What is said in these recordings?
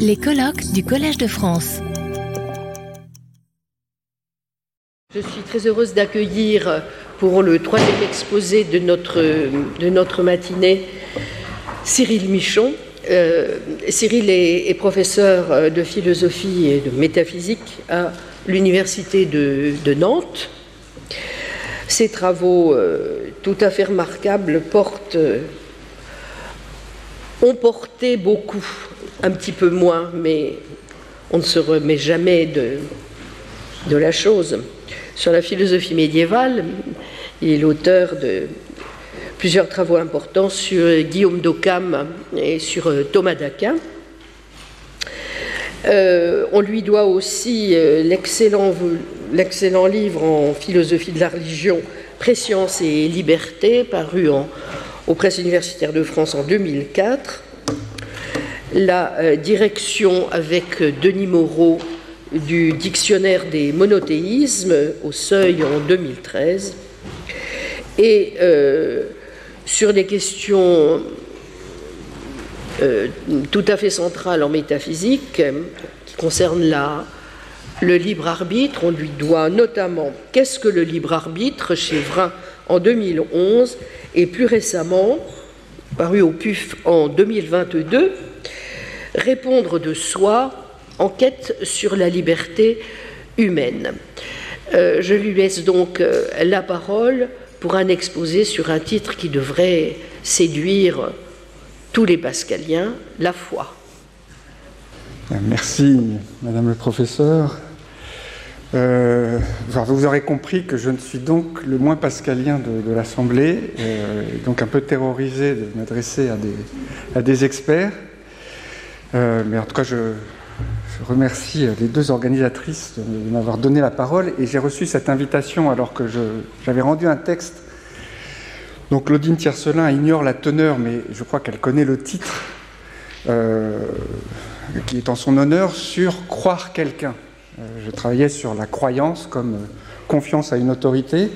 Les colloques du Collège de France. Je suis très heureuse d'accueillir pour le troisième exposé de notre, de notre matinée Cyril Michon. Euh, Cyril est, professeur de philosophie et de métaphysique à l'Université de, Nantes. Ses travaux euh, tout à fait remarquables portent, ont porté beaucoup un petit peu moins, mais on ne se remet jamais de, la chose. Sur la philosophie médiévale, il est l'auteur de plusieurs travaux importants sur Guillaume d'Occam et sur euh, Thomas d'Aquin. Euh, on lui doit aussi euh, l'excellent livre en philosophie de la religion, Préscience et liberté, paru en, aux presses universitaires de France en 2004 la euh, direction avec Denis Moreau du dictionnaire des monothéismes au seuil en 2013 et euh, sur des questions euh, tout à fait centrales en métaphysique qui concernent la, le libre arbitre. On lui doit notamment Qu'est-ce que le libre arbitre? chez Vrin en 2011 et plus récemment, paru au PUF en 2022, Répondre de soi, enquête sur la liberté humaine. Euh, je lui laisse donc euh, la parole pour un exposé sur un titre qui devrait séduire tous les pascaliens, la foi. Merci, Madame le professeur. Euh, vous aurez compris que je ne suis donc le moins pascalien de, l'Assemblée, donc un peu terrorisé de m'adresser à des, experts. Euh, mais en tout cas, je, remercie les deux organisatrices de m'avoir donné la parole et j'ai reçu cette invitation alors que j'avais rendu un texte. Donc Claudine Tiercelin ignore la teneur, mais je crois qu'elle connaît le titre euh, qui est en son honneur sur croire quelqu'un. Euh, je travaillais sur la croyance comme confiance à une autorité.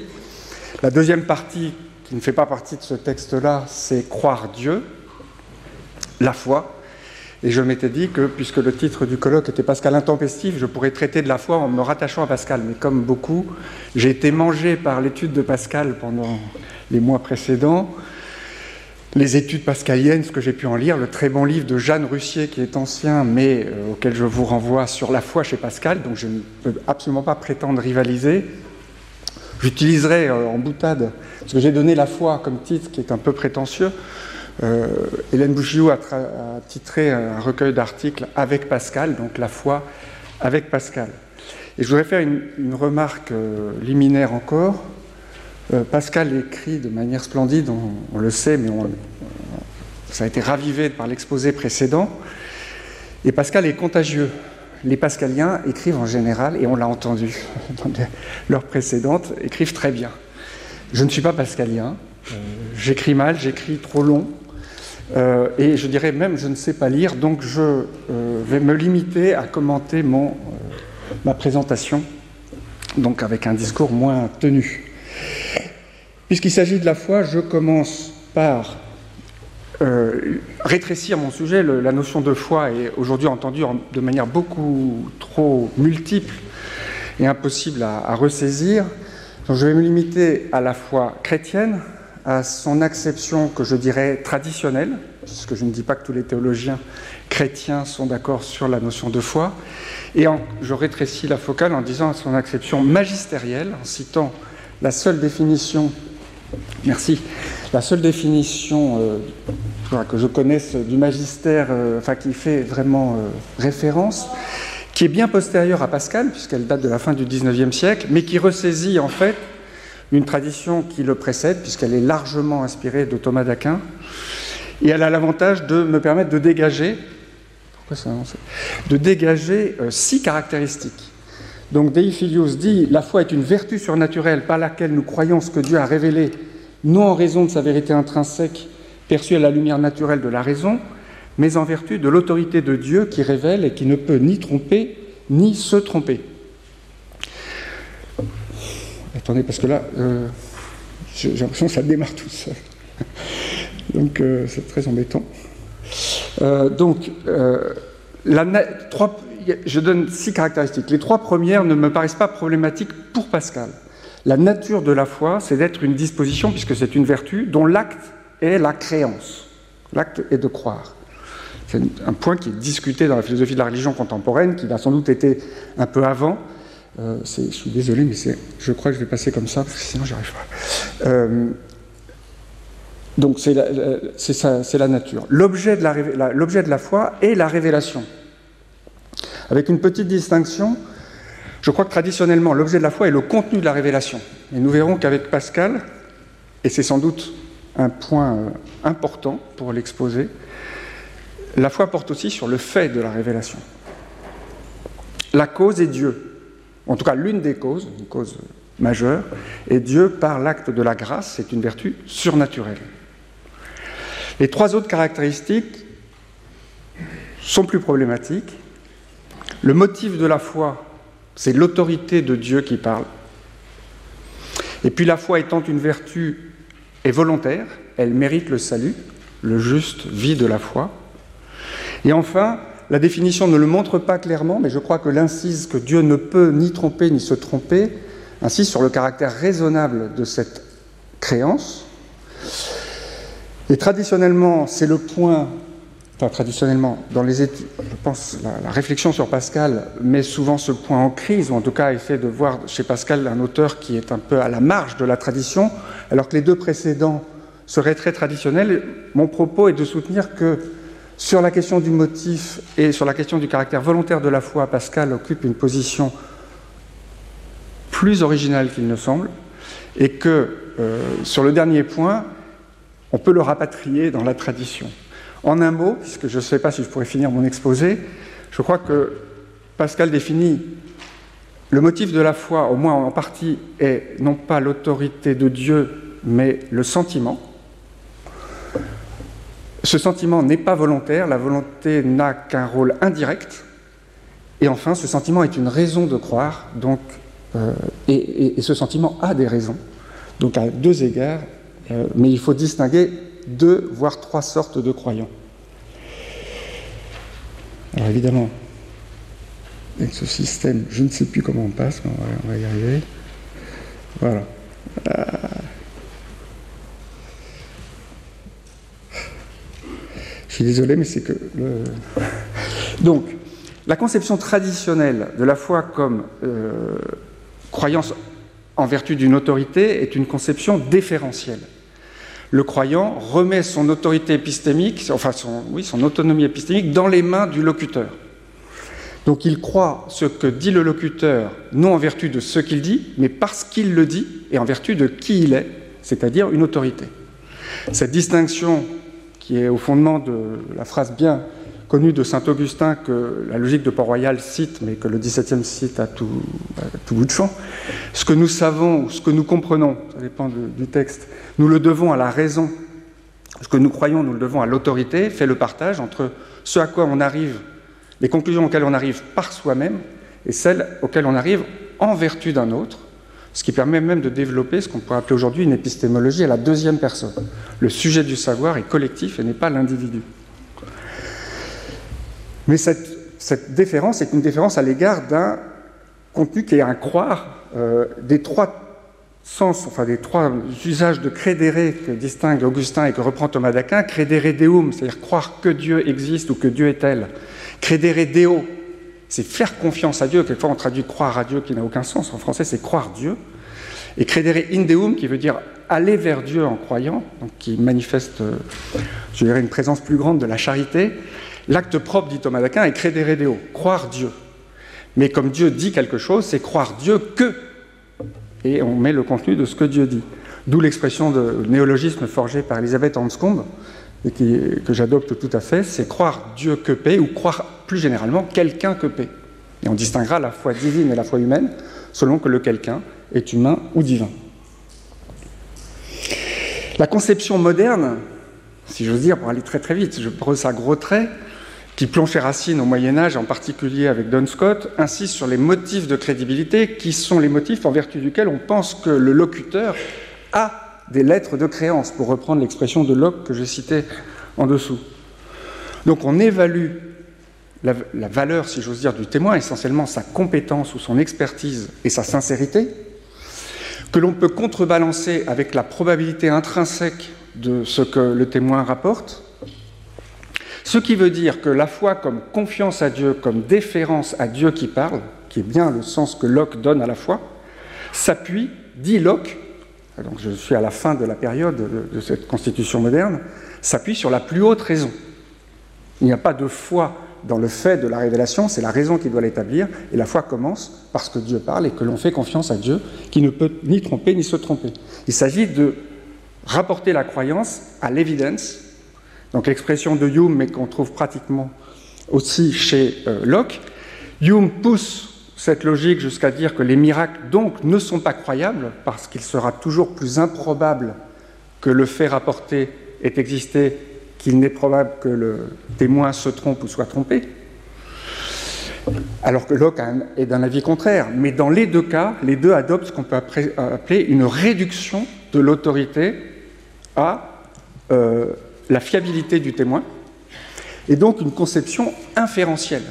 La deuxième partie, qui ne fait pas partie de ce texte-là, c'est croire Dieu, la foi. Et je m'étais dit que, puisque le titre du colloque était Pascal intempestif, je pourrais traiter de la foi en me rattachant à Pascal. Mais comme beaucoup, j'ai été mangé par l'étude de Pascal pendant les mois précédents. Les études pascaliennes, ce que j'ai pu en lire, le très bon livre de Jeanne Russier, qui est ancien, mais euh, auquel je vous renvoie sur la foi chez Pascal, donc je ne peux absolument pas prétendre rivaliser. J'utiliserai euh, en boutade, parce que j'ai donné la foi comme titre, qui est un peu prétentieux, euh, Hélène Bouchiou a, titré un recueil d'articles avec Pascal, donc la foi avec Pascal. Et je voudrais faire une, remarque liminaire encore. Euh, Pascal écrit de manière splendide, on, le sait, mais ça a été ravivé par l'exposé précédent. Et Pascal est contagieux. Les pascaliens écrivent en général, et on l'a entendu dans l'heure précédente, écrivent très bien. Je ne suis pas pascalien, j'écris mal, j'écris trop long, euh, et je dirais même, je ne sais pas lire, donc je euh, vais me limiter à commenter euh, ma présentation, donc avec un discours moins tenu. Puisqu'il s'agit de la foi, je commence par rétrécir mon sujet. la notion de foi est aujourd'hui entendue de manière beaucoup trop multiple et impossible à, ressaisir. Donc je vais me limiter à la foi chrétienne, à son acception que je dirais traditionnelle, puisque je ne dis pas que tous les théologiens chrétiens sont d'accord sur la notion de foi, et je rétrécis la focale en disant à son acception magistérielle, en citant la seule définition, merci, la seule définition euh, que je connaisse du magistère, euh, enfin qui fait vraiment euh, référence, qui est bien postérieure à Pascal, puisqu'elle date de la fin du XIXe siècle, mais qui ressaisit en fait une tradition qui le précède, puisqu'elle est largement inspirée de Thomas d'Aquin, et elle a l'avantage de me permettre de dégager, de dégager six caractéristiques. Donc Dei Filius dit la foi est une vertu surnaturelle par laquelle nous croyons ce que Dieu a révélé, non en raison de sa vérité intrinsèque perçue à la lumière naturelle de la raison, mais en vertu de l'autorité de Dieu qui révèle et qui ne peut ni tromper ni se tromper. Attendez, parce que là, euh, j'ai l'impression que ça démarre tout seul. donc, euh, c'est très embêtant. Euh, donc, je donne six caractéristiques. Les trois premières ne me paraissent pas problématiques pour Pascal. La nature de la foi, c'est d'être une disposition, puisque c'est une vertu, dont l'acte est la créance. L'acte est de croire. C'est un point qui est discuté dans la philosophie de la religion contemporaine, qui a sans doute été un peu avant. Euh, je suis désolé, mais je crois que je vais passer comme ça, parce que sinon j'y arrive pas. Euh, donc c'est la, nature. L'objet de la foi est la révélation. Avec une petite distinction, je crois que traditionnellement, l'objet de la foi est le contenu de la révélation. Et nous verrons qu'avec Pascal, et c'est sans doute un point euh, important pour l'exposer, la foi porte aussi sur le fait de la révélation. La cause est Dieu, en tout cas l'une des causes, une cause majeure, est Dieu par l'acte de la grâce, c'est une vertu surnaturelle. Les trois autres caractéristiques sont plus problématiques. Le motif de la foi, c'est l'autorité de Dieu qui parle. Et puis la foi étant une vertu est volontaire, elle mérite le salut, le juste vit de la foi. Et enfin, la définition ne le montre pas clairement, mais je crois que l'incise que Dieu ne peut ni tromper ni se tromper insiste sur le caractère raisonnable de cette créance. Et traditionnellement, c'est le point, traditionnellement, dans les études, je pense, la, la, réflexion sur Pascal met souvent ce point en crise, ou en tout cas essaie de voir chez Pascal un auteur qui est un peu à la marge de la tradition, alors que les deux précédents seraient très traditionnels. Mon propos est de soutenir que sur la question du motif et sur la question du caractère volontaire de la foi, Pascal occupe une position plus originale qu'il ne semble, et que euh, sur le dernier point, on peut le rapatrier dans la tradition. En un mot, puisque je ne sais pas si je pourrais finir mon exposé, je crois que Pascal définit le motif de la foi, au moins en partie, est non pas l'autorité de Dieu, mais le sentiment. Ce sentiment n'est pas volontaire, la volonté n'a qu'un rôle indirect. Et enfin, ce sentiment est une raison de croire, donc, euh, et, ce sentiment a des raisons. Donc à deux égards, euh, mais il faut distinguer deux, voire trois sortes de croyants. Alors évidemment, avec ce système, je ne sais plus comment on passe, mais on va, y arriver. Voilà. Euh, suis désolé, mais c'est que. Donc, la conception traditionnelle de la foi comme euh, croyance en vertu d'une autorité est une conception déférentielle. Le croyant remet son autorité épistémique, enfin son, oui, son autonomie épistémique, dans les mains du locuteur. Donc il croit ce que dit le locuteur, non en vertu de ce qu'il dit, mais parce qu'il le dit et en vertu de qui il est, c'est-à-dire une autorité. Cette distinction qui est au fondement de la phrase bien connue de saint Augustin que la logique de Port-Royal cite, mais que le XVIIe cite à tout, bout de champ. Ce que nous savons, ce que nous comprenons, ça dépend du texte, nous le devons à la raison. Ce que nous croyons, nous le devons à l'autorité, fait le partage entre ce à quoi on arrive, les conclusions auxquelles on arrive par soi-même, et celles auxquelles on arrive en vertu d'un autre, ce qui permet même de développer ce qu'on pourrait appeler aujourd'hui une épistémologie à la deuxième personne. Le sujet du savoir est collectif et n'est pas l'individu. Mais cette, déférence est une déférence à l'égard d'un contenu qui est un croire euh, des trois sens, enfin des trois usages de crédere que distingue Augustin et que reprend Thomas d'Aquin. Crédere deum, c'est-à-dire croire que Dieu existe ou que Dieu est tel. Crédere deo, c'est faire confiance à Dieu. Quelquefois, on traduit croire à Dieu qui n'a aucun sens. En français, c'est croire Dieu. Et credere in deum, qui veut dire aller vers Dieu en croyant, donc qui manifeste, euh, je dirais, une présence plus grande de la charité. L'acte propre, dit Thomas d'Aquin, est credere deo, croire Dieu. Mais comme Dieu dit quelque chose, c'est croire Dieu que. Et on met le contenu de ce que Dieu dit. D'où l'expression de néologisme forgé par Elisabeth Hanscombe, et que j'adopte tout à fait, c'est croire Dieu que paix, ou croire plus généralement quelqu'un que paix. Et on distinguera la foi divine et la foi humaine selon que le quelqu'un est humain ou divin. La conception moderne, si j'ose dire, pour aller très très vite, je pose un gros trait, qui plonge ses racines au Moyen Âge, en particulier avec Don Scott, insiste sur les motifs de crédibilité, qui sont les motifs en vertu duquel on pense que le locuteur a des lettres de créance, pour reprendre l'expression de Locke que j'ai citée en dessous. Donc on évalue la, valeur, si j'ose dire, du témoin, essentiellement sa compétence ou son expertise et sa sincérité, que l'on peut contrebalancer avec la probabilité intrinsèque de ce que le témoin rapporte, ce qui veut dire que la foi comme confiance à Dieu, comme déférence à Dieu qui parle, qui est bien le sens que Locke donne à la foi, s'appuie, dit Locke, donc je suis à la fin de la période de cette constitution moderne, s'appuie sur la plus haute raison. Il n'y a pas de foi dans le fait de la révélation, c'est la raison qui doit l'établir, et la foi commence parce que Dieu parle et que l'on fait confiance à Dieu, qui ne peut ni tromper ni se tromper. Il s'agit de rapporter la croyance à l'évidence, donc l'expression de Hume, mais qu'on trouve pratiquement aussi chez euh, Locke. Hume pousse cette logique jusqu'à dire que les miracles, donc, ne sont pas croyables, parce qu'il sera toujours plus improbable que le fait rapporté ait existé qu'il n'est probable que le témoin se trompe ou soit trompé, alors que Locke est d'un avis contraire. Mais dans les deux cas, les deux adoptent ce qu'on peut appeler une réduction de l'autorité à euh, la fiabilité du témoin, et donc une conception inférentielle.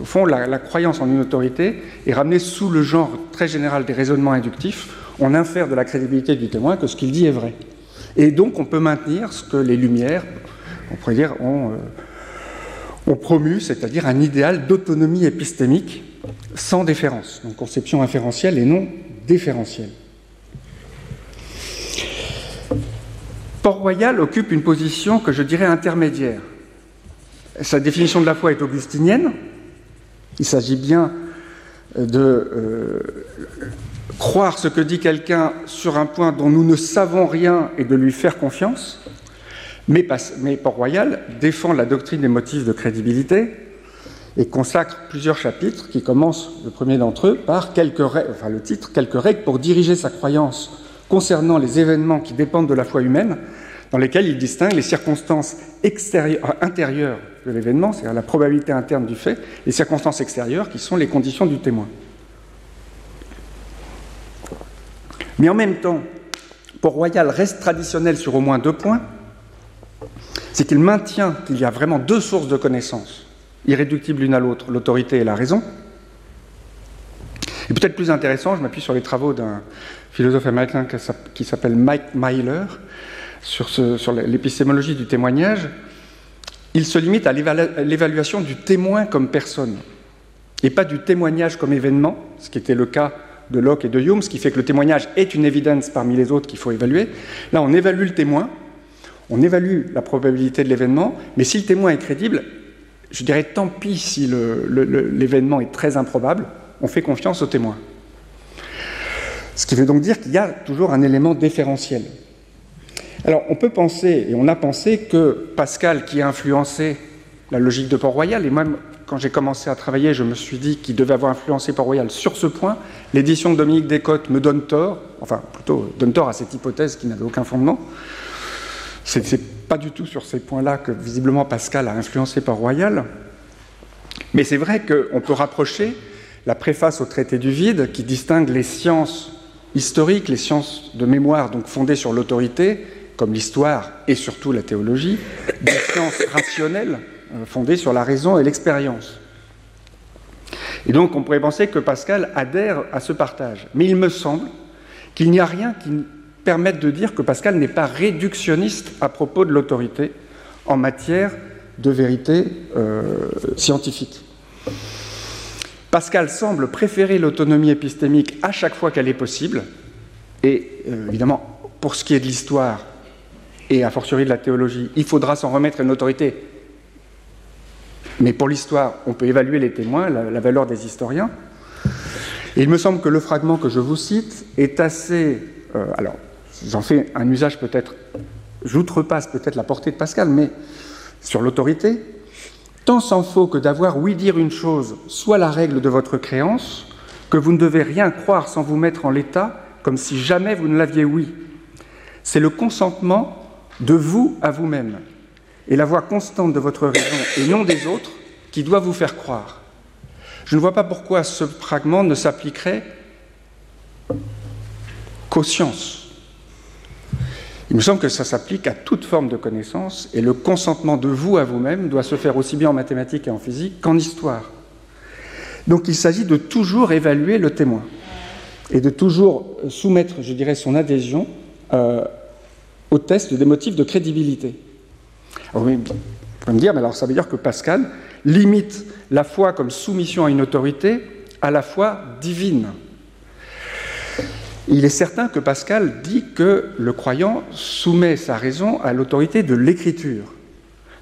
Au fond, la, croyance en une autorité est ramenée sous le genre très général des raisonnements inductifs. On infère de la crédibilité du témoin que ce qu'il dit est vrai. Et donc on peut maintenir ce que les Lumières, on pourrait dire, ont, euh, promu, c'est-à-dire un idéal d'autonomie épistémique sans déférence, donc conception inférentielle et non déférentielle. Port-Royal occupe une position que je dirais intermédiaire. Sa définition de la foi est augustinienne. Il s'agit bien de euh, croire ce que dit quelqu'un sur un point dont nous ne savons rien et de lui faire confiance. Mais, Port-Royal défend la doctrine des motifs de crédibilité et consacre plusieurs chapitres qui commencent, le premier d'entre eux, par quelques enfin le titre, quelques règles pour diriger sa croyance concernant les événements qui dépendent de la foi humaine, dans lesquels il distingue les circonstances intérieures de l'événement, c'est-à-dire la probabilité interne du fait, les circonstances extérieures qui sont les conditions du témoin. Mais en même temps, Port-Royal reste traditionnel sur au moins deux points c'est qu'il maintient qu'il y a vraiment deux sources de connaissances, irréductibles l'une à l'autre, l'autorité et la raison. Et peut-être plus intéressant, je m'appuie sur les travaux d'un philosophe américain qui s'appelle Mike Myler sur, sur l'épistémologie du témoignage. Il se limite à l'évaluation du témoin comme personne et pas du témoignage comme événement, ce qui était le cas de Locke et de Hume, ce qui fait que le témoignage est une évidence parmi les autres qu'il faut évaluer. Là, on évalue le témoin on évalue la probabilité de l'événement, mais si le témoin est crédible, je dirais tant pis si l'événement est très improbable, on fait confiance au témoin. Ce qui veut donc dire qu'il y a toujours un élément différentiel. Alors on peut penser, et on a pensé, que Pascal, qui a influencé la logique de Port-Royal, et même quand j'ai commencé à travailler, je me suis dit qu'il devait avoir influencé Port-Royal sur ce point, l'édition de Dominique Descottes me donne tort, enfin plutôt donne tort à cette hypothèse qui n'avait aucun fondement. Ce n'est pas du tout sur ces points-là que visiblement Pascal a influencé par Royal, mais c'est vrai qu'on peut rapprocher la préface au traité du vide qui distingue les sciences historiques, les sciences de mémoire, donc fondées sur l'autorité, comme l'histoire et surtout la théologie, des sciences rationnelles euh, fondées sur la raison et l'expérience. Et donc on pourrait penser que Pascal adhère à ce partage. Mais il me semble qu'il n'y a rien qui permettent de dire que Pascal n'est pas réductionniste à propos de l'autorité en matière de vérité euh, scientifique. Pascal semble préférer l'autonomie épistémique à chaque fois qu'elle est possible, et euh, évidemment, pour ce qui est de l'histoire et a fortiori de la théologie, il faudra s'en remettre à une autorité. Mais pour l'histoire, on peut évaluer les témoins, la, valeur des historiens. Il me semble que le fragment que je vous cite est assez. Euh, alors, j'en fais un usage peut-être, j'outrepasse peut-être la portée de Pascal, mais sur l'autorité, tant s'en faut que d'avoir oui dire une chose soit la règle de votre créance, que vous ne devez rien croire sans vous mettre en l'état, comme si jamais vous ne l'aviez oui. C'est le consentement de vous à vous-même, et la voix constante de votre raison et non des autres qui doit vous faire croire. Je ne vois pas pourquoi ce fragment ne s'appliquerait qu'aux sciences Il me semble que ça s'applique à toute forme de connaissance et le consentement de vous à vous-même doit se faire aussi bien en mathématiques et en physique qu'en histoire. Donc il s'agit de toujours évaluer le témoin et de toujours soumettre, je dirais, son adhésion euh, au test des motifs de crédibilité. Vous pouvez me dire, mais alors ça veut dire que Pascal limite la foi comme soumission à une autorité à la foi divine. Il est certain que Pascal dit que le croyant soumet sa raison à l'autorité de l'écriture.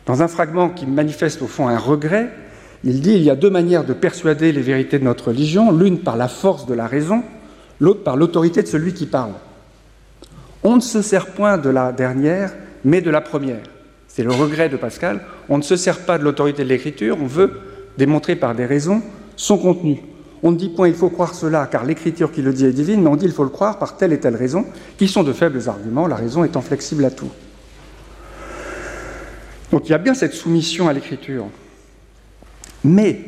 Dans un fragment qui manifeste au fond un regret, il dit il y a deux manières de persuader les vérités de notre religion, l'une par la force de la raison, l'autre par l'autorité de celui qui parle. On ne se sert point de la dernière, mais de la première. C'est le regret de Pascal. On ne se sert pas de l'autorité de l'écriture, on veut démontrer par des raisons son contenu. On ne dit point il faut croire cela car l'écriture qui le dit est divine, mais on dit il faut le croire par telle et telle raison, qui sont de faibles arguments, la raison étant flexible à tout. Donc il y a bien cette soumission à l'écriture. Mais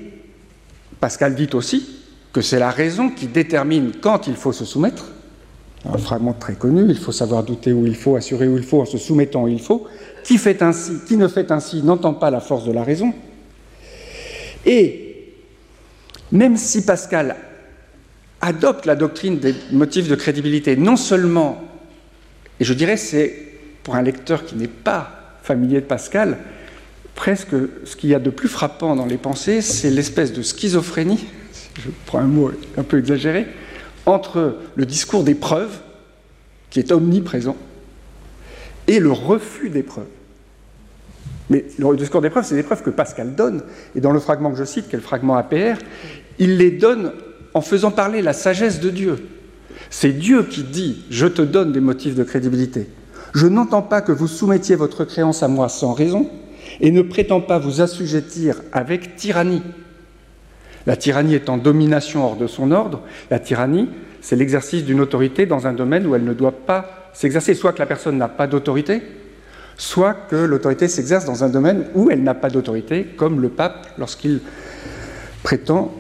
Pascal dit aussi que c'est la raison qui détermine quand il faut se soumettre. Un fragment très connu, il faut savoir douter où il faut, assurer où il faut, en se soumettant où il faut. Qui, fait ainsi, qui ne fait ainsi n'entend pas la force de la raison. Et même si Pascal adopte la doctrine des motifs de crédibilité, non seulement, et je dirais c'est pour un lecteur qui n'est pas familier de Pascal, presque ce qu'il y a de plus frappant dans les pensées, c'est l'espèce de schizophrénie, je prends un mot un peu exagéré, entre le discours des preuves, qui est omniprésent, et le refus des preuves. Mais le discours des preuves, c'est des preuves que Pascal donne, et dans le fragment que je cite, qui est le fragment APR, il les donne en faisant parler la sagesse de Dieu. C'est Dieu qui dit Je te donne des motifs de crédibilité. Je n'entends pas que vous soumettiez votre créance à moi sans raison, et ne prétends pas vous assujettir avec tyrannie. La tyrannie est en domination hors de son ordre. La tyrannie, c'est l'exercice d'une autorité dans un domaine où elle ne doit pas s'exercer. Soit que la personne n'a pas d'autorité, soit que l'autorité s'exerce dans un domaine où elle n'a pas d'autorité, comme le pape lorsqu'il prétend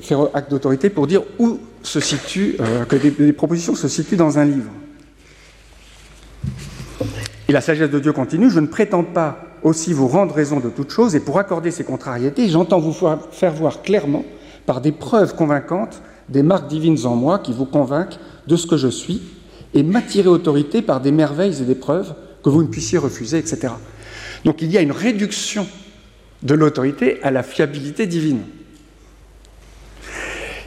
faire acte d'autorité pour dire où se situe, euh, que des propositions se situent dans un livre. Et la sagesse de Dieu continue, je ne prétends pas aussi vous rendre raison de toute chose, et pour accorder ces contrariétés, j'entends vous faire voir clairement, par des preuves convaincantes, des marques divines en moi qui vous convainquent de ce que je suis, et m'attirer autorité par des merveilles et des preuves que vous ne puissiez refuser, etc. Donc il y a une réduction de l'autorité à la fiabilité divine.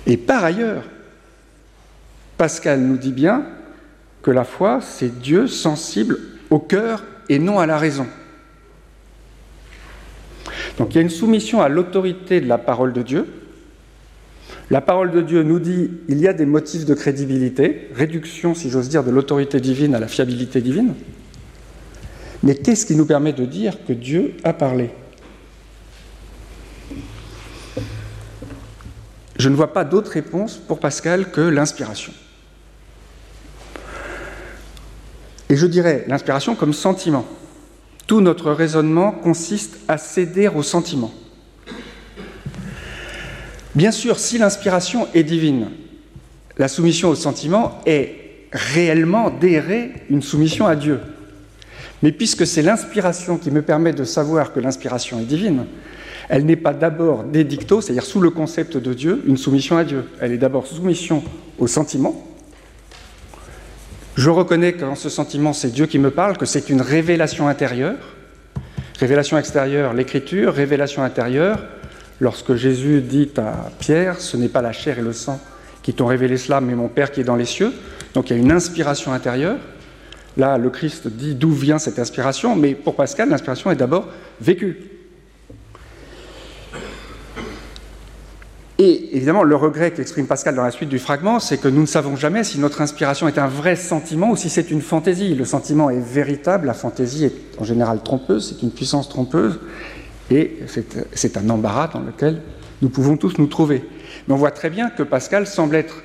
Et par ailleurs, Pascal nous dit bien que la foi, c'est Dieu sensible au cœur et non à la raison. Donc il y a une soumission à l'autorité de la parole de Dieu. La parole de Dieu nous dit il y a des motifs de crédibilité, réduction, si j'ose dire, de l'autorité divine à la fiabilité divine. Mais qu'est-ce qui nous permet de dire que Dieu a parlé? Je ne vois pas d'autre réponse pour Pascal que l'inspiration. Et je dirais l'inspiration comme sentiment. Tout notre raisonnement consiste à céder au sentiment. Bien sûr, si l'inspiration est divine, la soumission au sentiment est réellement d'errer une soumission à Dieu. Mais puisque c'est l'inspiration qui me permet de savoir que l'inspiration est divine, elle n'est pas d'abord d'édicto, c'est-à-dire sous le concept de Dieu, une soumission à Dieu. Elle est d'abord soumission au sentiment, je reconnais qu'en ce sentiment, c'est Dieu qui me parle, que c'est une révélation intérieure. Révélation extérieure, l'écriture, révélation intérieure. Lorsque Jésus dit à Pierre, ce n'est pas la chair et le sang qui t'ont révélé cela, mais mon Père qui est dans les cieux. Donc il y a une inspiration intérieure. Là, le Christ dit d'où vient cette inspiration, mais pour Pascal, l'inspiration est d'abord vécue. Et évidemment, le regret qu'exprime Pascal dans la suite du fragment, c'est que nous ne savons jamais si notre inspiration est un vrai sentiment ou si c'est une fantaisie. Le sentiment est véritable, la fantaisie est en général trompeuse, c'est une puissance trompeuse, et c'est un embarras dans lequel nous pouvons tous nous trouver. Mais on voit très bien que Pascal semble être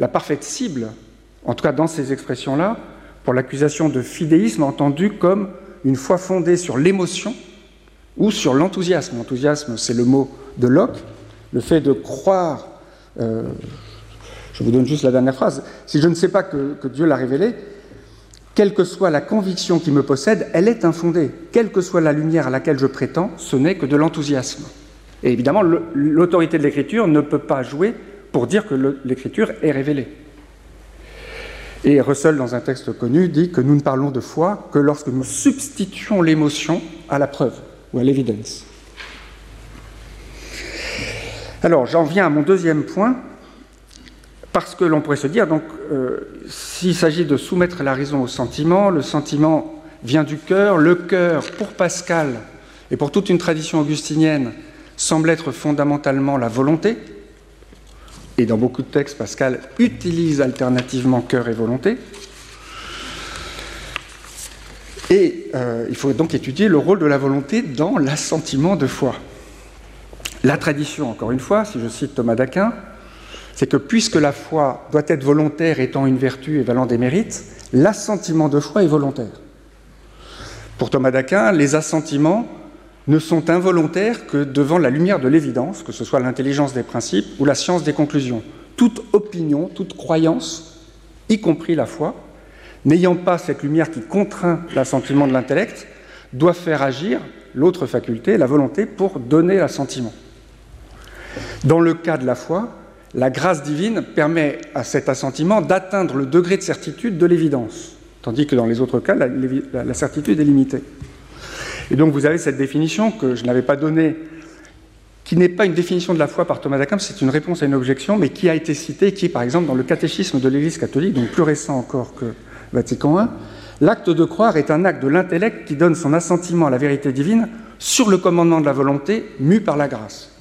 la parfaite cible, en tout cas dans ces expressions-là, pour l'accusation de fidéisme entendue comme une foi fondée sur l'émotion ou sur l'enthousiasme. L'enthousiasme, c'est le mot de Locke, le fait de croire, euh, je vous donne juste la dernière phrase, si je ne sais pas que, Dieu l'a révélé, quelle que soit la conviction qui me possède, elle est infondée. Quelle que soit la lumière à laquelle je prétends, ce n'est que de l'enthousiasme. Et évidemment, l'autorité de l'écriture ne peut pas jouer pour dire que l'écriture est révélée. Et Russell, dans un texte connu, dit que nous ne parlons de foi que lorsque nous substituons l'émotion à la preuve ou à l'évidence. Alors, j'en viens à mon deuxième point, parce que l'on pourrait se dire, donc, euh, s'il s'agit de soumettre la raison au sentiment, le sentiment vient du cœur, le cœur, pour Pascal et pour toute une tradition augustinienne, semble être fondamentalement la volonté, et dans beaucoup de textes, Pascal utilise alternativement cœur et volonté. Et euh, il faut donc étudier le rôle de la volonté dans l'assentiment de foi. La tradition, encore une fois, si je cite Thomas d'Aquin, c'est que puisque la foi doit être volontaire étant une vertu et valant des mérites, l'assentiment de foi est volontaire. Pour Thomas d'Aquin, les assentiments ne sont involontaires que devant la lumière de l'évidence, que ce soit l'intelligence des principes ou la science des conclusions. Toute opinion, toute croyance, y compris la foi, n'ayant pas cette lumière qui contraint l'assentiment de l'intellect, doit faire agir l'autre faculté, la volonté, pour donner l'assentiment. Dans le cas de la foi, la grâce divine permet à cet assentiment d'atteindre le degré de certitude de l'évidence, tandis que dans les autres cas, la, certitude est limitée. Et donc vous avez cette définition que je n'avais pas donnée, qui n'est pas une définition de la foi par Thomas d'Aquin, c'est une réponse à une objection, mais qui a été citée, qui par exemple dans le catéchisme de l'Église catholique, donc plus récent encore que Vatican I. L'acte de croire est un acte de l'intellect qui donne son assentiment à la vérité divine sur le commandement de la volonté, mu par la grâce.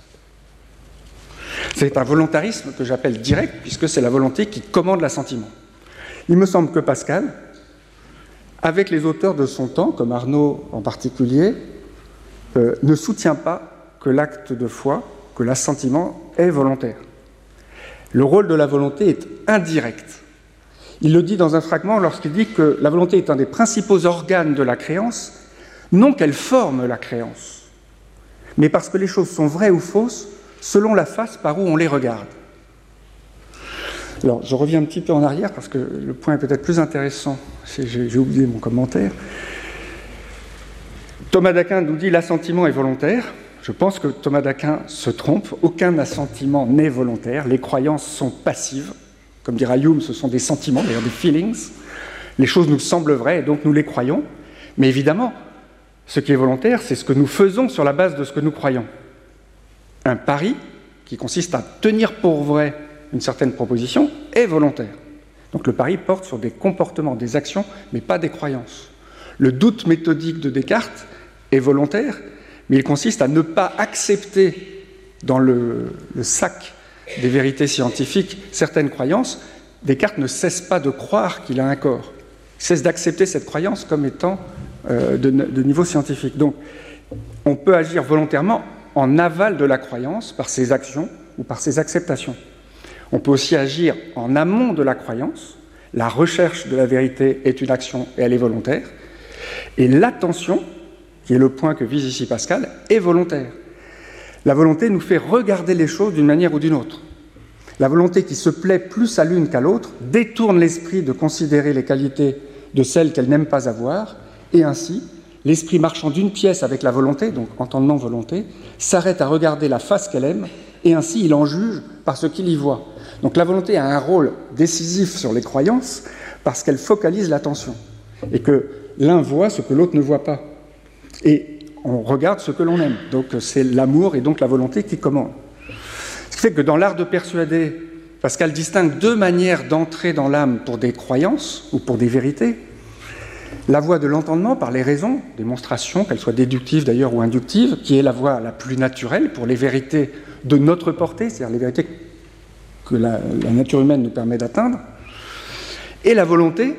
C'est un volontarisme que j'appelle direct, puisque c'est la volonté qui commande l'assentiment. Il me semble que Pascal, avec les auteurs de son temps, comme Arnaud en particulier, euh, ne soutient pas que l'acte de foi, que l'assentiment est volontaire. Le rôle de la volonté est indirect. Il le dit dans un fragment lorsqu'il dit que la volonté est un des principaux organes de la créance, non qu'elle forme la créance, mais parce que les choses sont vraies ou fausses selon la face par où on les regarde. Alors, je reviens un petit peu en arrière parce que le point est peut-être plus intéressant. J'ai oublié mon commentaire. Thomas d'Aquin nous dit l'assentiment est volontaire. Je pense que Thomas d'Aquin se trompe. Aucun assentiment n'est volontaire. Les croyances sont passives. Comme dira Hume, ce sont des sentiments, d'ailleurs des feelings. Les choses nous semblent vraies et donc nous les croyons. Mais évidemment, ce qui est volontaire, c'est ce que nous faisons sur la base de ce que nous croyons un pari qui consiste à tenir pour vrai une certaine proposition est volontaire. Donc le pari porte sur des comportements, des actions, mais pas des croyances. Le doute méthodique de Descartes est volontaire, mais il consiste à ne pas accepter dans le, sac des vérités scientifiques certaines croyances. Descartes ne cesse pas de croire qu'il a un corps, il cesse d'accepter cette croyance comme étant euh, de niveau scientifique. Donc on peut agir volontairement en aval de la croyance par ses actions ou par ses acceptations. On peut aussi agir en amont de la croyance. La recherche de la vérité est une action et elle est volontaire. Et l'attention, qui est le point que vise ici Pascal, est volontaire. La volonté nous fait regarder les choses d'une manière ou d'une autre. La volonté qui se plaît plus à l'une qu'à l'autre détourne l'esprit de considérer les qualités de celles qu'elle n'aime pas avoir, et ainsi l'esprit marchant d'une pièce avec la volonté, donc entendant volonté, s'arrête à regarder la face qu'elle aime, et ainsi il en juge par ce qu'il y voit. Donc la volonté a un rôle décisif sur les croyances parce qu'elle focalise l'attention, et que l'un voit ce que l'autre ne voit pas. Et on regarde ce que l'on aime. Donc c'est l'amour et donc la volonté qui commandent. Ce qui fait que dans l'art de persuader, Pascal distingue deux manières d'entrer dans l'âme pour des croyances ou pour des vérités, la voie de l'entendement par les raisons, démonstration, qu'elles soient déductives d'ailleurs ou inductives, qui est la voie la plus naturelle pour les vérités de notre portée, c'est-à-dire les vérités que la, nature humaine nous permet d'atteindre, et la volonté,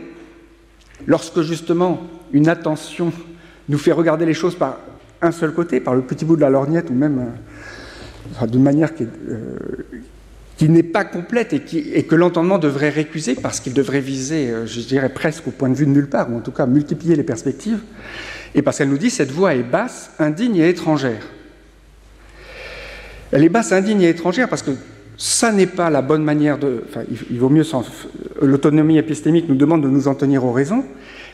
lorsque justement une attention nous fait regarder les choses par un seul côté, par le petit bout de la lorgnette, ou même euh, d'une manière qui est, euh, qui n'est pas complète et, que l'entendement devrait récuser parce qu'il devrait viser, euh, je dirais presque au point de vue de nulle part, ou en tout cas multiplier les perspectives, et parce qu'elle nous dit cette voix est basse, indigne et étrangère. Elle est basse, indigne et étrangère parce que ça n'est pas la bonne manière de. Enfin, il vaut mieux. L'autonomie épistémique nous demande de nous en tenir aux raisons,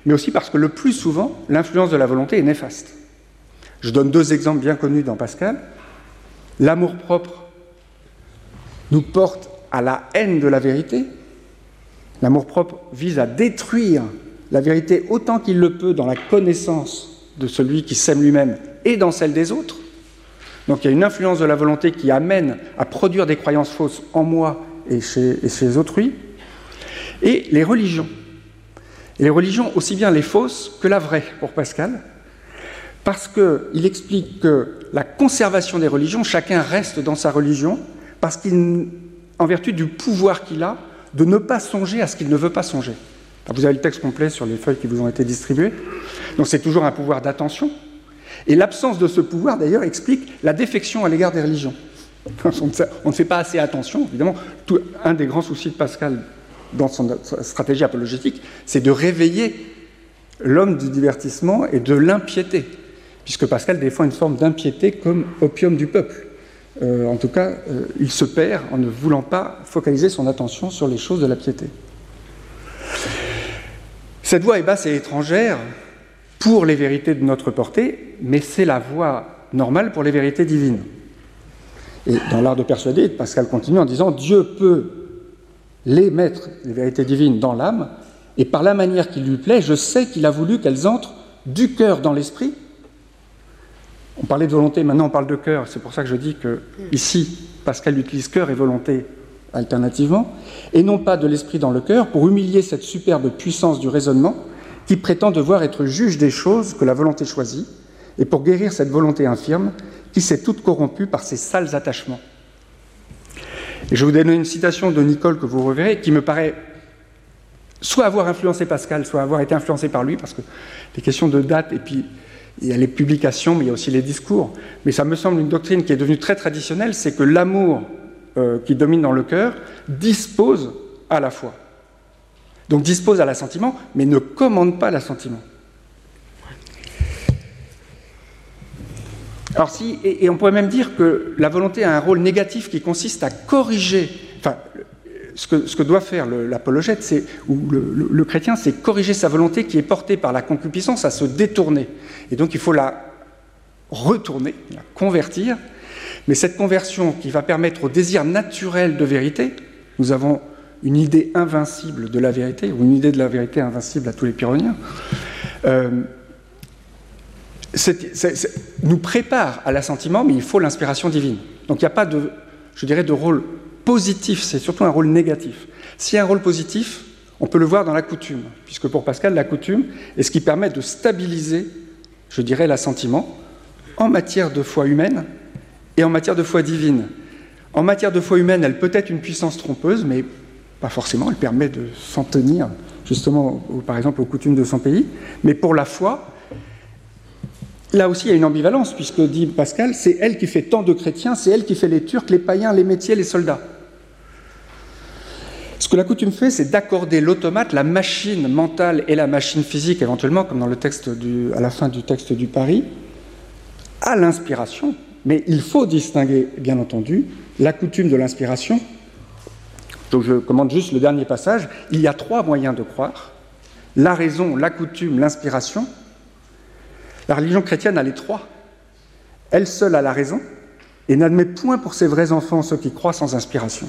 mais aussi parce que le plus souvent, l'influence de la volonté est néfaste. Je donne deux exemples bien connus dans Pascal. L'amour-propre nous porte à la haine de la vérité. L'amour-propre vise à détruire la vérité autant qu'il le peut dans la connaissance de celui qui s'aime lui-même et dans celle des autres. Donc il y a une influence de la volonté qui amène à produire des croyances fausses en moi et chez, et autrui. Et les religions. Et les religions, aussi bien les fausses que la vraie, pour Pascal, parce qu'il explique que la conservation des religions, chacun reste dans sa religion, parce qu'en vertu du pouvoir qu'il a de ne pas songer à ce qu'il ne veut pas songer. Vous avez le texte complet sur les feuilles qui vous ont été distribuées. Donc c'est toujours un pouvoir d'attention. Et l'absence de ce pouvoir, d'ailleurs, explique la défection à l'égard des religions. On ne fait pas assez attention, évidemment. un des grands soucis de Pascal dans son stratégie apologétique, c'est de réveiller l'homme du divertissement et de l'impiété, puisque Pascal défend une forme d'impiété comme opium du peuple. Euh, en tout cas, euh, il se perd en ne voulant pas focaliser son attention sur les choses de la piété. Cette voie est basse et étrangère pour les vérités de notre portée, mais c'est la voie normale pour les vérités divines. Et dans l'art de persuader, Pascal continue en disant Dieu peut les mettre, les vérités divines, dans l'âme, et par la manière qui lui plaît, je sais qu'il a voulu qu'elles entrent du cœur dans l'esprit on parlait de volonté, maintenant on parle de cœur. C'est pour ça que je dis que ici, Pascal utilise cœur et volonté alternativement, et non pas de l'esprit dans le cœur, pour humilier cette superbe puissance du raisonnement qui prétend devoir être juge des choses que la volonté choisit, et pour guérir cette volonté infirme qui s'est toute corrompue par ses sales attachements. Et je vous donne une citation de Nicole que vous reverrez, qui me paraît soit avoir influencé Pascal, soit avoir été influencé par lui, parce que les questions de date et puis il y a les publications, mais il y a aussi les discours. Mais ça me semble une doctrine qui est devenue très traditionnelle, c'est que l'amour euh, qui domine dans le cœur dispose à la foi. Donc dispose à l'assentiment, mais ne commande pas l'assentiment. Alors si, et, on pourrait même dire que la volonté a un rôle négatif qui consiste à corriger, ce que, doit faire l'apologète, ou le, chrétien, c'est corriger sa volonté qui est portée par la concupiscence à se détourner. Et donc il faut la retourner, la convertir. Mais cette conversion qui va permettre au désir naturel de vérité, nous avons une idée invincible de la vérité, ou une idée de la vérité invincible à tous les pyrrhoniens, euh, nous prépare à l'assentiment, mais il faut l'inspiration divine. Donc il n'y a pas de, rôle positif, c'est surtout un rôle négatif. A un rôle positif, on peut le voir dans la coutume, puisque pour Pascal, la coutume est ce qui permet de stabiliser, je dirais, l'assentiment en matière de foi humaine et en matière de foi divine. En matière de foi humaine, elle peut être une puissance trompeuse, mais pas forcément, elle permet de s'en tenir justement, par exemple, aux coutumes de son pays. Mais pour la foi, Là aussi, il y a une ambivalence, puisque, dit Pascal, c'est elle qui fait tant de chrétiens, c'est elle qui fait les Turcs, les païens, les métiers, les soldats. Ce que la coutume fait, c'est d'accorder l'automate, la machine mentale et la machine physique, éventuellement, comme dans le texte à la fin du texte du Paris, à l'inspiration. Mais il faut distinguer, bien entendu, la coutume de l'inspiration. Donc je commande juste le dernier passage. Il y a trois moyens de croire la raison, la coutume, l'inspiration. La religion chrétienne a les trois. Elle seule a la raison et n'admet point pour ses vrais enfants ceux qui croient sans inspiration.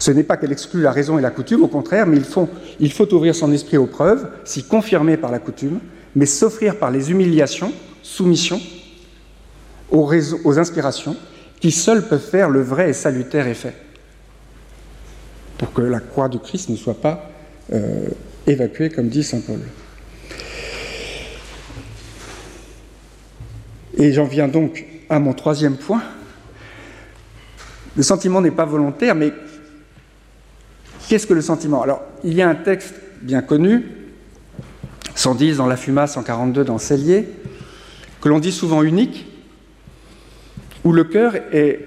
Ce n'est pas qu'elle exclut la raison et la coutume, au contraire, mais il faut, ouvrir son esprit aux preuves, s'y confirmer par la coutume, mais s'offrir par les humiliations, soumission, aux, inspirations, qui seules peuvent faire le vrai et salutaire effet, pour que la croix du Christ ne soit pas euh, évacuée, comme dit Saint Paul. Et j'en viens donc à mon troisième point. Le sentiment n'est pas volontaire, mais qu'est-ce que le sentiment? Alors, il y a un texte bien connu, 110 dans la Fuma, 142 dans Cellier, que l'on dit souvent unique, où le cœur est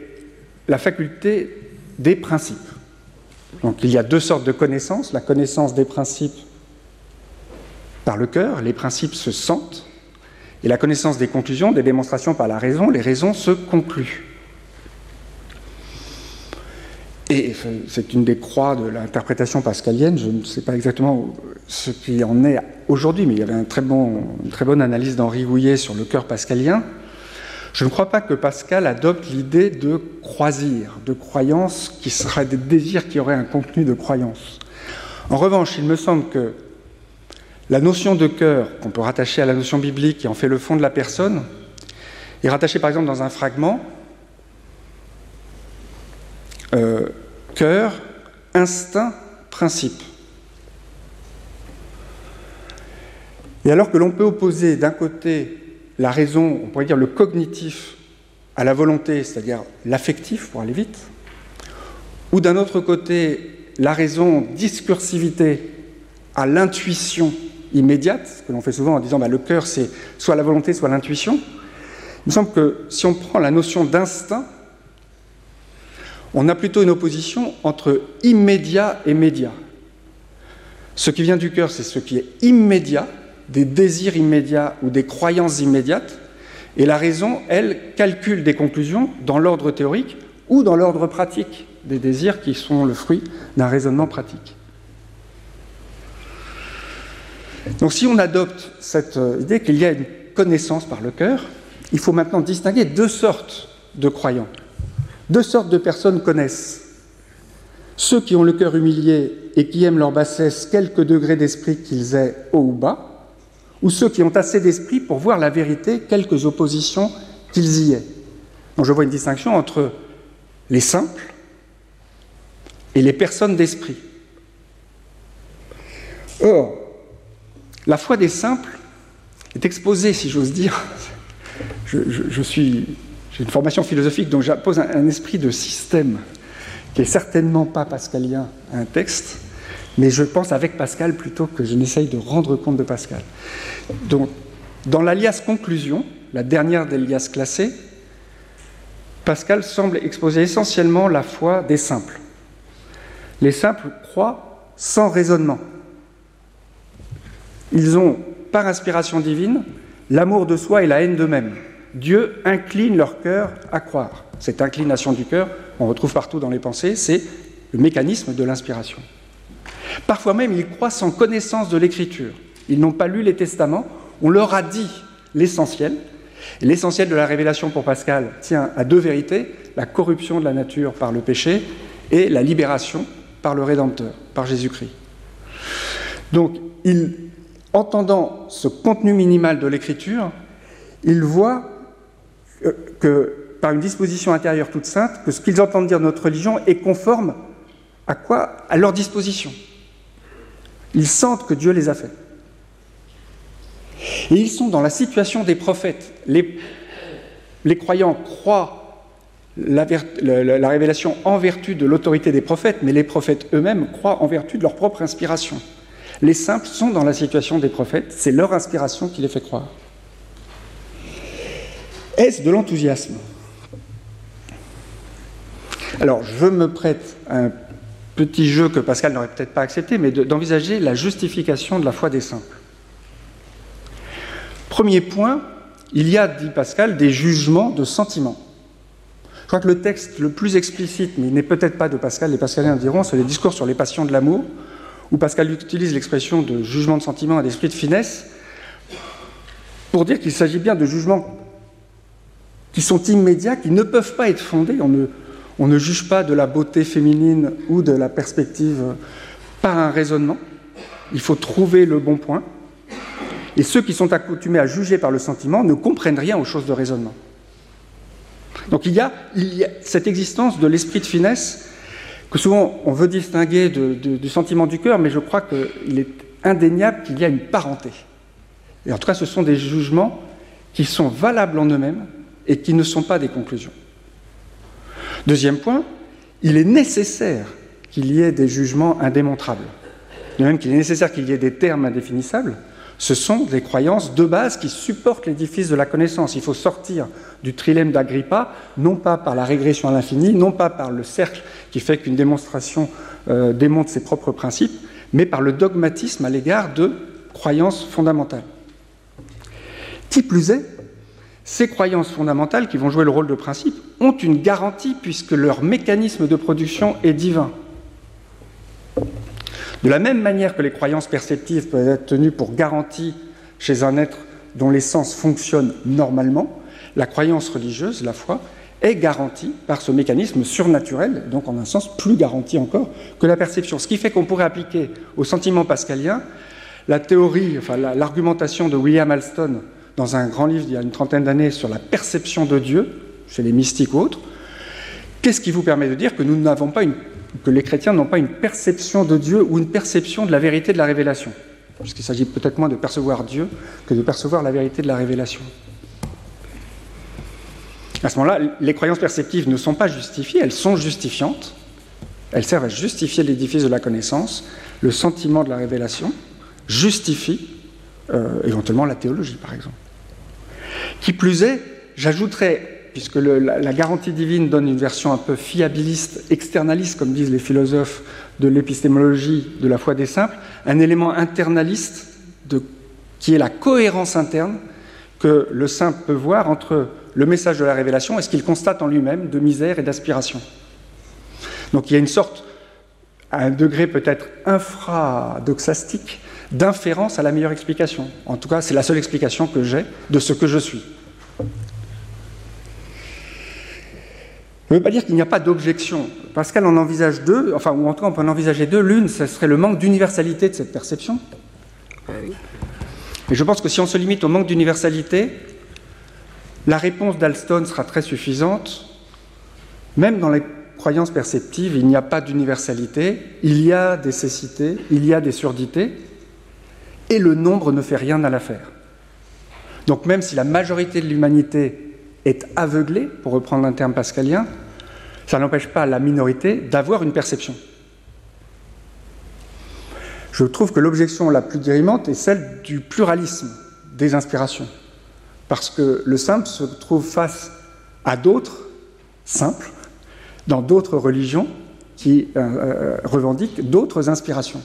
la faculté des principes. Donc il y a deux sortes de connaissances, la connaissance des principes par le cœur, les principes se sentent, et la connaissance des conclusions, des démonstrations par la raison, les raisons se concluent. Et c'est une des croix de l'interprétation pascalienne, je ne sais pas exactement ce qui en est aujourd'hui, mais il y avait une très bonne analyse d'Henri Houillet sur le cœur pascalien. Je ne crois pas que Pascal adopte l'idée de croisir, de croyance qui serait des désirs qui auraient un contenu de croyance. En revanche, il me semble que la notion de cœur, qu'on peut rattacher à la notion biblique qui en fait le fond de la personne, est rattachée par exemple dans un fragment euh, cœur, instinct, principe. Et alors que l'on peut opposer d'un côté la raison, on pourrait dire le cognitif, à la volonté, c'est-à-dire l'affectif pour aller vite, ou d'un autre côté la raison discursivité à l'intuition immédiate, ce que l'on fait souvent en disant bah, le cœur c'est soit la volonté, soit l'intuition, il me semble que si on prend la notion d'instinct, on a plutôt une opposition entre immédiat et médiat. Ce qui vient du cœur, c'est ce qui est immédiat, des désirs immédiats ou des croyances immédiates, et la raison, elle, calcule des conclusions dans l'ordre théorique ou dans l'ordre pratique des désirs qui sont le fruit d'un raisonnement pratique. Donc si on adopte cette euh, idée qu'il y a une connaissance par le cœur, il faut maintenant distinguer deux sortes de croyants. Deux sortes de personnes connaissent. Ceux qui ont le cœur humilié et qui aiment leur bassesse, quelque degré d'esprit qu'ils aient haut ou bas, ou ceux qui ont assez d'esprit pour voir la vérité, quelques oppositions qu'ils y aient. Donc je vois une distinction entre les simples et les personnes d'esprit. Or, la foi des simples est exposée, si j'ose dire. Je, suis, j'ai une formation philosophique, donc j'appose un, esprit de système qui est certainement pas pascalien à un texte, mais je pense avec Pascal plutôt que je n'essaye de rendre compte de Pascal. Donc, dans l'alias conclusion, la dernière des lias classées, Pascal semble exposer essentiellement la foi des simples. Les simples croient sans raisonnement. Ils ont, par inspiration divine, l'amour de soi et la haine d'eux-mêmes. Dieu incline leur cœur à croire. Cette inclination du cœur, on retrouve partout dans les pensées, c'est le mécanisme de l'inspiration. Parfois même, ils croient sans connaissance de l'écriture. Ils n'ont pas lu les testaments, on leur a dit l'essentiel. L'essentiel de la révélation pour Pascal tient à deux vérités, la corruption de la nature par le péché et la libération par le Rédempteur, par Jésus-Christ. Donc, entendant ce contenu minimal de l'écriture, ils voient que, par une disposition intérieure toute sainte, que ce qu'ils entendent dire de notre religion est conforme à quoi? À leur disposition. Ils sentent que Dieu les a faits. Et ils sont dans la situation des prophètes. Les, croyants croient la, révélation en vertu de l'autorité des prophètes, mais les prophètes eux-mêmes croient en vertu de leur propre inspiration. Les simples sont dans la situation des prophètes, c'est leur inspiration qui les fait croire. Est-ce de l'enthousiasme? Alors, je me prête à un petit jeu que Pascal n'aurait peut-être pas accepté, mais d'envisager la justification de la foi des simples. Premier point, il y a, dit Pascal, des jugements de sentiments. Je crois que le texte le plus explicite, mais il n'est peut-être pas de Pascal, les pascaliens diront, c'est les discours sur les passions de l'amour, où Pascal utilise l'expression de jugement de sentiment et d'esprit de finesse, pour dire qu'il s'agit bien de jugements qui sont immédiats, qui ne peuvent pas être fondés. On ne, juge pas de la beauté féminine ou de la perspective par un raisonnement. Il faut trouver le bon point. Et ceux qui sont accoutumés à juger par le sentiment ne comprennent rien aux choses de raisonnement. Donc il y a, cette existence de l'esprit de finesse que souvent on veut distinguer du sentiment du cœur, mais je crois qu'il est indéniable qu'il y a une parenté. Et en tout cas, ce sont des jugements qui sont valables en eux-mêmes et qui ne sont pas des conclusions. Deuxième point, il est nécessaire qu'il y ait des jugements indémontrables. De même qu'il est nécessaire qu'il y ait des termes indéfinissables, ce sont des croyances de base qui supportent l'édifice de la connaissance. Il faut sortir du trilemme d'Agrippa, non pas par la régression à l'infini, non pas par le cercle qui fait qu'une démonstration euh, démontre ses propres principes, mais par le dogmatisme à l'égard de croyances fondamentales. Qui plus est, ces croyances fondamentales, qui vont jouer le rôle de principe, ont une garantie puisque leur mécanisme de production est divin. De la même manière que les croyances perceptives peuvent être tenues pour garantie chez un être dont les sens fonctionnent normalement, la croyance religieuse, la foi, est garantie par ce mécanisme surnaturel, donc en un sens plus garanti encore que la perception. Ce qui fait qu'on pourrait appliquer au sentiment pascalien la théorie, enfin l'argumentation de William Alston dans un grand livre il y a une trentaine d'années sur la perception de Dieu, chez les mystiques ou autres. Qu'est-ce qui vous permet de dire que nous n'avons pas une, que les chrétiens n'ont pas une perception de Dieu ou une perception de la vérité de la révélation? Puisqu'il s'agit peut-être moins de percevoir Dieu que de percevoir la vérité de la révélation. À ce moment-là, les croyances perceptives ne sont pas justifiées, elles sont justifiantes. Elles servent à justifier l'édifice de la connaissance, le sentiment de la révélation, justifie euh, éventuellement la théologie, par exemple. Qui plus est, j'ajouterais, puisque la, garantie divine donne une version un peu fiabiliste, externaliste, comme disent les philosophes de l'épistémologie de la foi des simples, un élément internaliste qui est la cohérence interne que le simple peut voir entre le message de la révélation et ce qu'il constate en lui-même de misère et d'aspiration. Donc il y a une sorte, à un degré peut-être infradoxastique, d'inférence à la meilleure explication. En tout cas, c'est la seule explication que j'ai de ce que je suis. Ça ne veut pas dire qu'il n'y a pas d'objection. Pascal en envisage deux, enfin, ou en tout cas, on peut en envisager deux. L'une, ce serait le manque d'universalité de cette perception. Et je pense que si on se limite au manque d'universalité, la réponse d'Alston sera très suffisante. Même dans les croyances perceptives, il n'y a pas d'universalité, il y a des cécités, il y a des surdités, et le nombre ne fait rien à l'affaire. Donc même si la majorité de l'humanité est aveuglée, pour reprendre un terme pascalien, ça n'empêche pas la minorité d'avoir une perception. Je trouve que l'objection la plus dirimante est celle du pluralisme des inspirations parce que le simple se trouve face à d'autres simples, dans d'autres religions, qui euh, euh, revendiquent d'autres inspirations.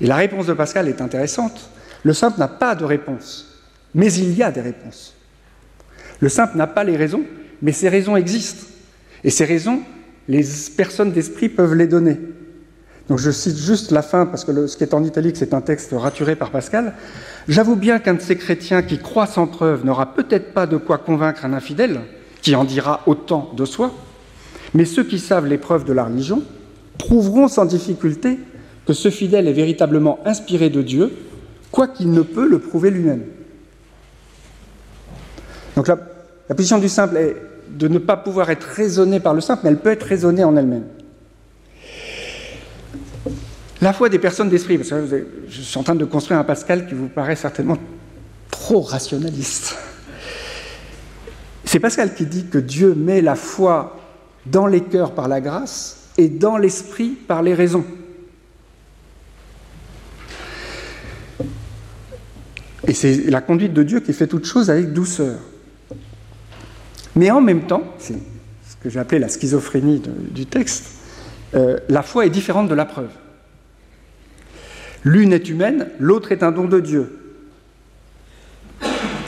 Et la réponse de Pascal est intéressante. Le simple n'a pas de réponse, mais il y a des réponses. Le simple n'a pas les raisons, mais ces raisons existent. Et ces raisons, les personnes d'esprit peuvent les donner. Donc je cite juste la fin, parce que ce qui est en italique, c'est un texte raturé par Pascal. J'avoue bien qu'un de ces chrétiens qui croit sans preuve n'aura peut-être pas de quoi convaincre un infidèle, qui en dira autant de soi, mais ceux qui savent les preuves de la religion prouveront sans difficulté ce fidèle est véritablement inspiré de Dieu, quoiqu'il ne peut le prouver lui-même. Donc la, la position du simple est de ne pas pouvoir être raisonnée par le simple, mais elle peut être raisonnée en elle-même. La foi des personnes d'esprit, parce que je suis en train de construire un Pascal qui vous paraît certainement trop rationaliste. C'est Pascal qui dit que Dieu met la foi dans les cœurs par la grâce et dans l'esprit par les raisons. Et c'est la conduite de Dieu qui fait toute chose avec douceur. Mais en même temps, c'est ce que j'ai appelé la schizophrénie du texte, euh, la foi est différente de la preuve. L'une est humaine, l'autre est un don de Dieu.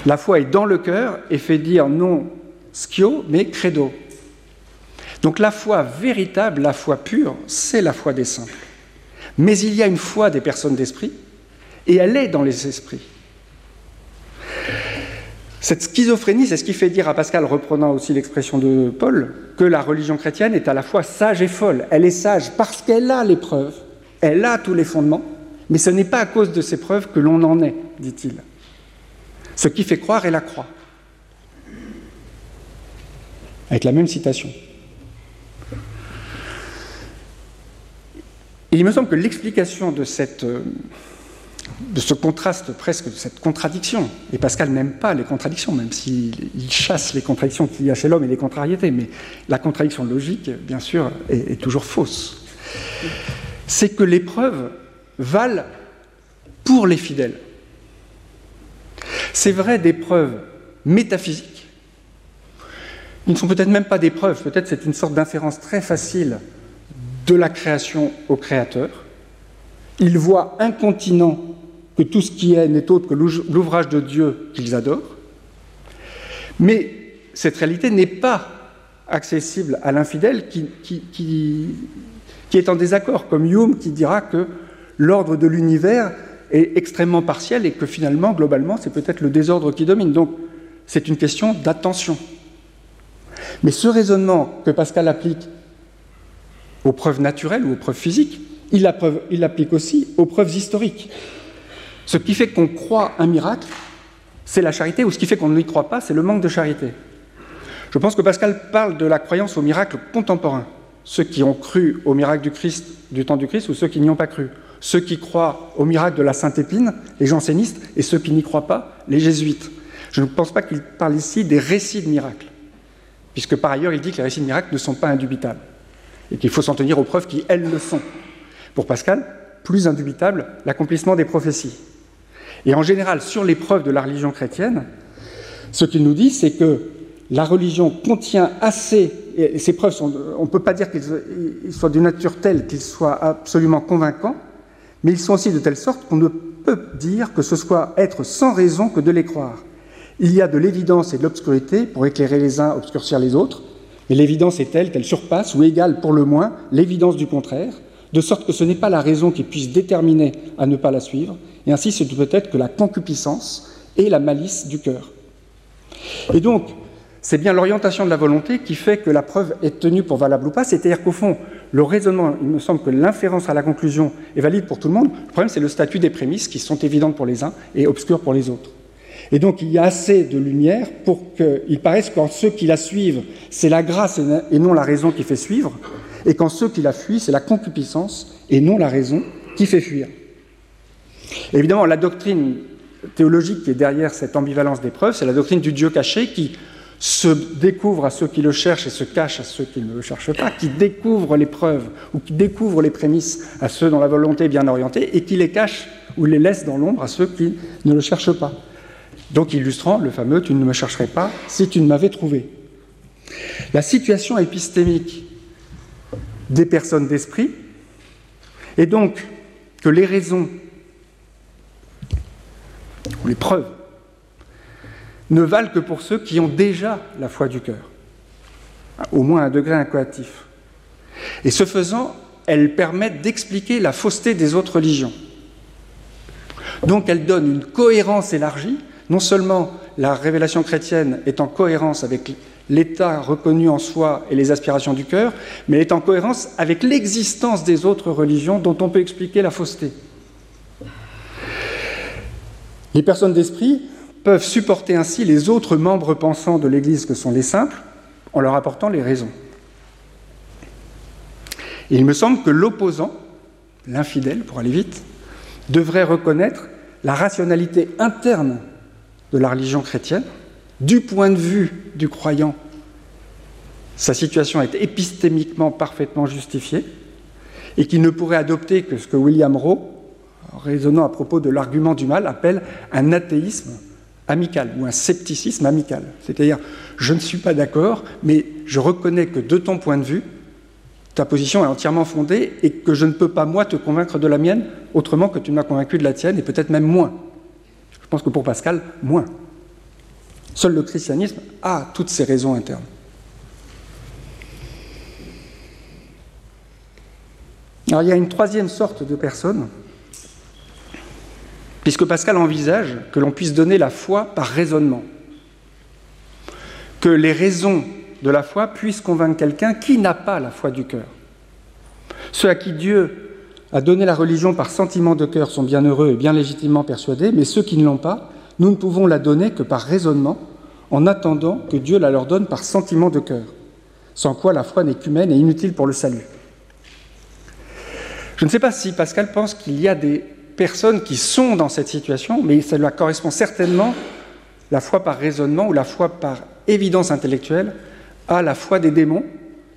La foi est dans le cœur et fait dire non schio, mais credo. Donc la foi véritable, la foi pure, c'est la foi des simples. Mais il y a une foi des personnes d'esprit, et elle est dans les esprits. Cette schizophrénie, c'est ce qui fait dire à Pascal, reprenant aussi l'expression de Paul, que la religion chrétienne est à la fois sage et folle. Elle est sage parce qu'elle a les preuves, elle a tous les fondements, mais ce n'est pas à cause de ces preuves que l'on en est, dit-il. Ce qui fait croire est la croix. Avec la même citation. il me semble que l'explication de, de ce contraste, presque de cette contradiction, et Pascal n'aime pas les contradictions, même s'il chasse les contradictions qu'il y a chez l'homme et les contrariétés, mais la contradiction logique, bien sûr, est, toujours fausse. C'est que l'épreuve valent pour les fidèles. C'est vrai des preuves métaphysiques. Ils ne sont peut-être même pas des preuves, peut-être c'est une sorte d'inférence très facile de la création au Créateur. Ils voient incontinent que tout ce qui est n'est autre que l'ouvrage de Dieu qu'ils adorent. Mais cette réalité n'est pas accessible à l'infidèle qui, qui, est en désaccord, comme Hume qui dira que l'ordre de l'univers est extrêmement partiel et que finalement, globalement, c'est peut-être le désordre qui domine. Donc, c'est une question d'attention. Mais ce raisonnement que Pascal applique aux preuves naturelles ou aux preuves physiques, il l'applique aussi aux preuves historiques. Ce qui fait qu'on croit un miracle, c'est la charité, ou ce qui fait qu'on n'y croit pas, c'est le manque de charité. Je pense que Pascal parle de la croyance au miracle contemporain. Ceux qui ont cru au miracle du Christ, du temps du Christ, ou ceux qui n'y ont pas cru. Ceux qui croient au miracle de la Sainte Épine, les jansénistes, et ceux qui n'y croient pas, les jésuites. Je ne pense pas qu'il parle ici des récits de miracles, puisque par ailleurs il dit que les récits de miracles ne sont pas indubitables, et qu'il faut s'en tenir aux preuves qui, elles, le sont. Pour Pascal, plus indubitable, l'accomplissement des prophéties. Et en général, sur les preuves de la religion chrétienne, ce qu'il nous dit, c'est que la religion contient assez, et ces preuves, on ne peut pas dire qu'ils soient d'une nature telle qu'ils soient absolument convaincants, mais ils sont aussi de telle sorte qu'on ne peut dire que ce soit être sans raison que de les croire. Il y a de l'évidence et de l'obscurité pour éclairer les uns, obscurcir les autres, mais l'évidence est telle qu'elle surpasse ou égale pour le moins l'évidence du contraire, de sorte que ce n'est pas la raison qui puisse déterminer à ne pas la suivre, et ainsi c'est peut-être que la concupiscence et la malice du cœur. Et donc, c'est bien l'orientation de la volonté qui fait que la preuve est tenue pour valable ou pas, c'est-à-dire qu'au fond, le raisonnement, il me semble que l'inférence à la conclusion est valide pour tout le monde. Le problème, c'est le statut des prémices qui sont évidentes pour les uns et obscures pour les autres. Et donc, il y a assez de lumière pour qu'il paraisse qu'en ceux qui la suivent, c'est la grâce et non la raison qui fait suivre, et qu'en ceux qui la fuient, c'est la concupiscence et non la raison qui fait fuir. Évidemment, la doctrine théologique qui est derrière cette ambivalence des preuves, c'est la doctrine du Dieu caché qui se découvre à ceux qui le cherchent et se cache à ceux qui ne le cherchent pas, qui découvre les preuves ou qui découvre les prémices à ceux dont la volonté est bien orientée et qui les cache ou les laisse dans l'ombre à ceux qui ne le cherchent pas. Donc illustrant le fameux Tu ne me chercherais pas si tu ne m'avais trouvé. La situation épistémique des personnes d'esprit est donc que les raisons ou les preuves ne valent que pour ceux qui ont déjà la foi du cœur, au moins un degré incoatif. Et ce faisant, elles permettent d'expliquer la fausseté des autres religions. Donc elles donnent une cohérence élargie, non seulement la révélation chrétienne est en cohérence avec l'état reconnu en soi et les aspirations du cœur, mais est en cohérence avec l'existence des autres religions dont on peut expliquer la fausseté. Les personnes d'esprit peuvent supporter ainsi les autres membres pensants de l'Église que sont les simples en leur apportant les raisons. il me semble que l'opposant, l'infidèle pour aller vite, devrait reconnaître la rationalité interne de la religion chrétienne, du point de vue du croyant, sa situation est épistémiquement parfaitement justifiée, et qu'il ne pourrait adopter que ce que William Rowe, raisonnant à propos de l'argument du mal, appelle un athéisme amical ou un scepticisme amical. C'est-à-dire, je ne suis pas d'accord, mais je reconnais que de ton point de vue, ta position est entièrement fondée et que je ne peux pas, moi, te convaincre de la mienne autrement que tu m'as convaincu de la tienne et peut-être même moins. Je pense que pour Pascal, moins. Seul le christianisme a toutes ses raisons internes. Alors il y a une troisième sorte de personne puisque Pascal envisage que l'on puisse donner la foi par raisonnement, que les raisons de la foi puissent convaincre quelqu'un qui n'a pas la foi du cœur. Ceux à qui Dieu a donné la religion par sentiment de cœur sont bien heureux et bien légitimement persuadés, mais ceux qui ne l'ont pas, nous ne pouvons la donner que par raisonnement, en attendant que Dieu la leur donne par sentiment de cœur, sans quoi la foi n'est qu'humaine et inutile pour le salut. Je ne sais pas si Pascal pense qu'il y a des personnes qui sont dans cette situation, mais cela correspond certainement, la foi par raisonnement ou la foi par évidence intellectuelle, à la foi des démons.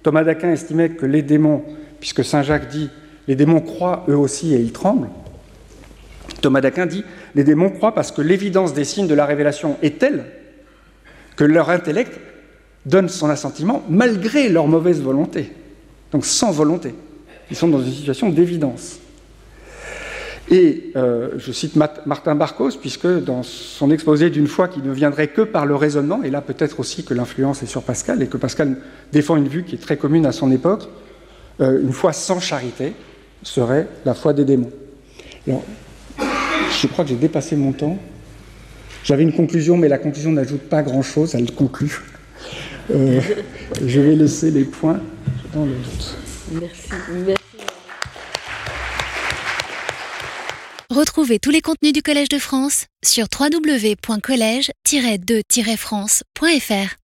Thomas d'Aquin estimait que les démons, puisque Saint Jacques dit les démons croient eux aussi et ils tremblent, Thomas d'Aquin dit les démons croient parce que l'évidence des signes de la révélation est telle que leur intellect donne son assentiment malgré leur mauvaise volonté, donc sans volonté. Ils sont dans une situation d'évidence. Et euh, je cite Martin Barcos, puisque dans son exposé d'une foi qui ne viendrait que par le raisonnement, et là peut-être aussi que l'influence est sur Pascal, et que Pascal défend une vue qui est très commune à son époque, euh, une foi sans charité serait la foi des démons. Je crois que j'ai dépassé mon temps. J'avais une conclusion, mais la conclusion n'ajoute pas grand-chose, elle conclut. Euh, je vais laisser les points dans le doute. Merci. Merci. Retrouvez tous les contenus du Collège de France sur www.colège-2-france.fr.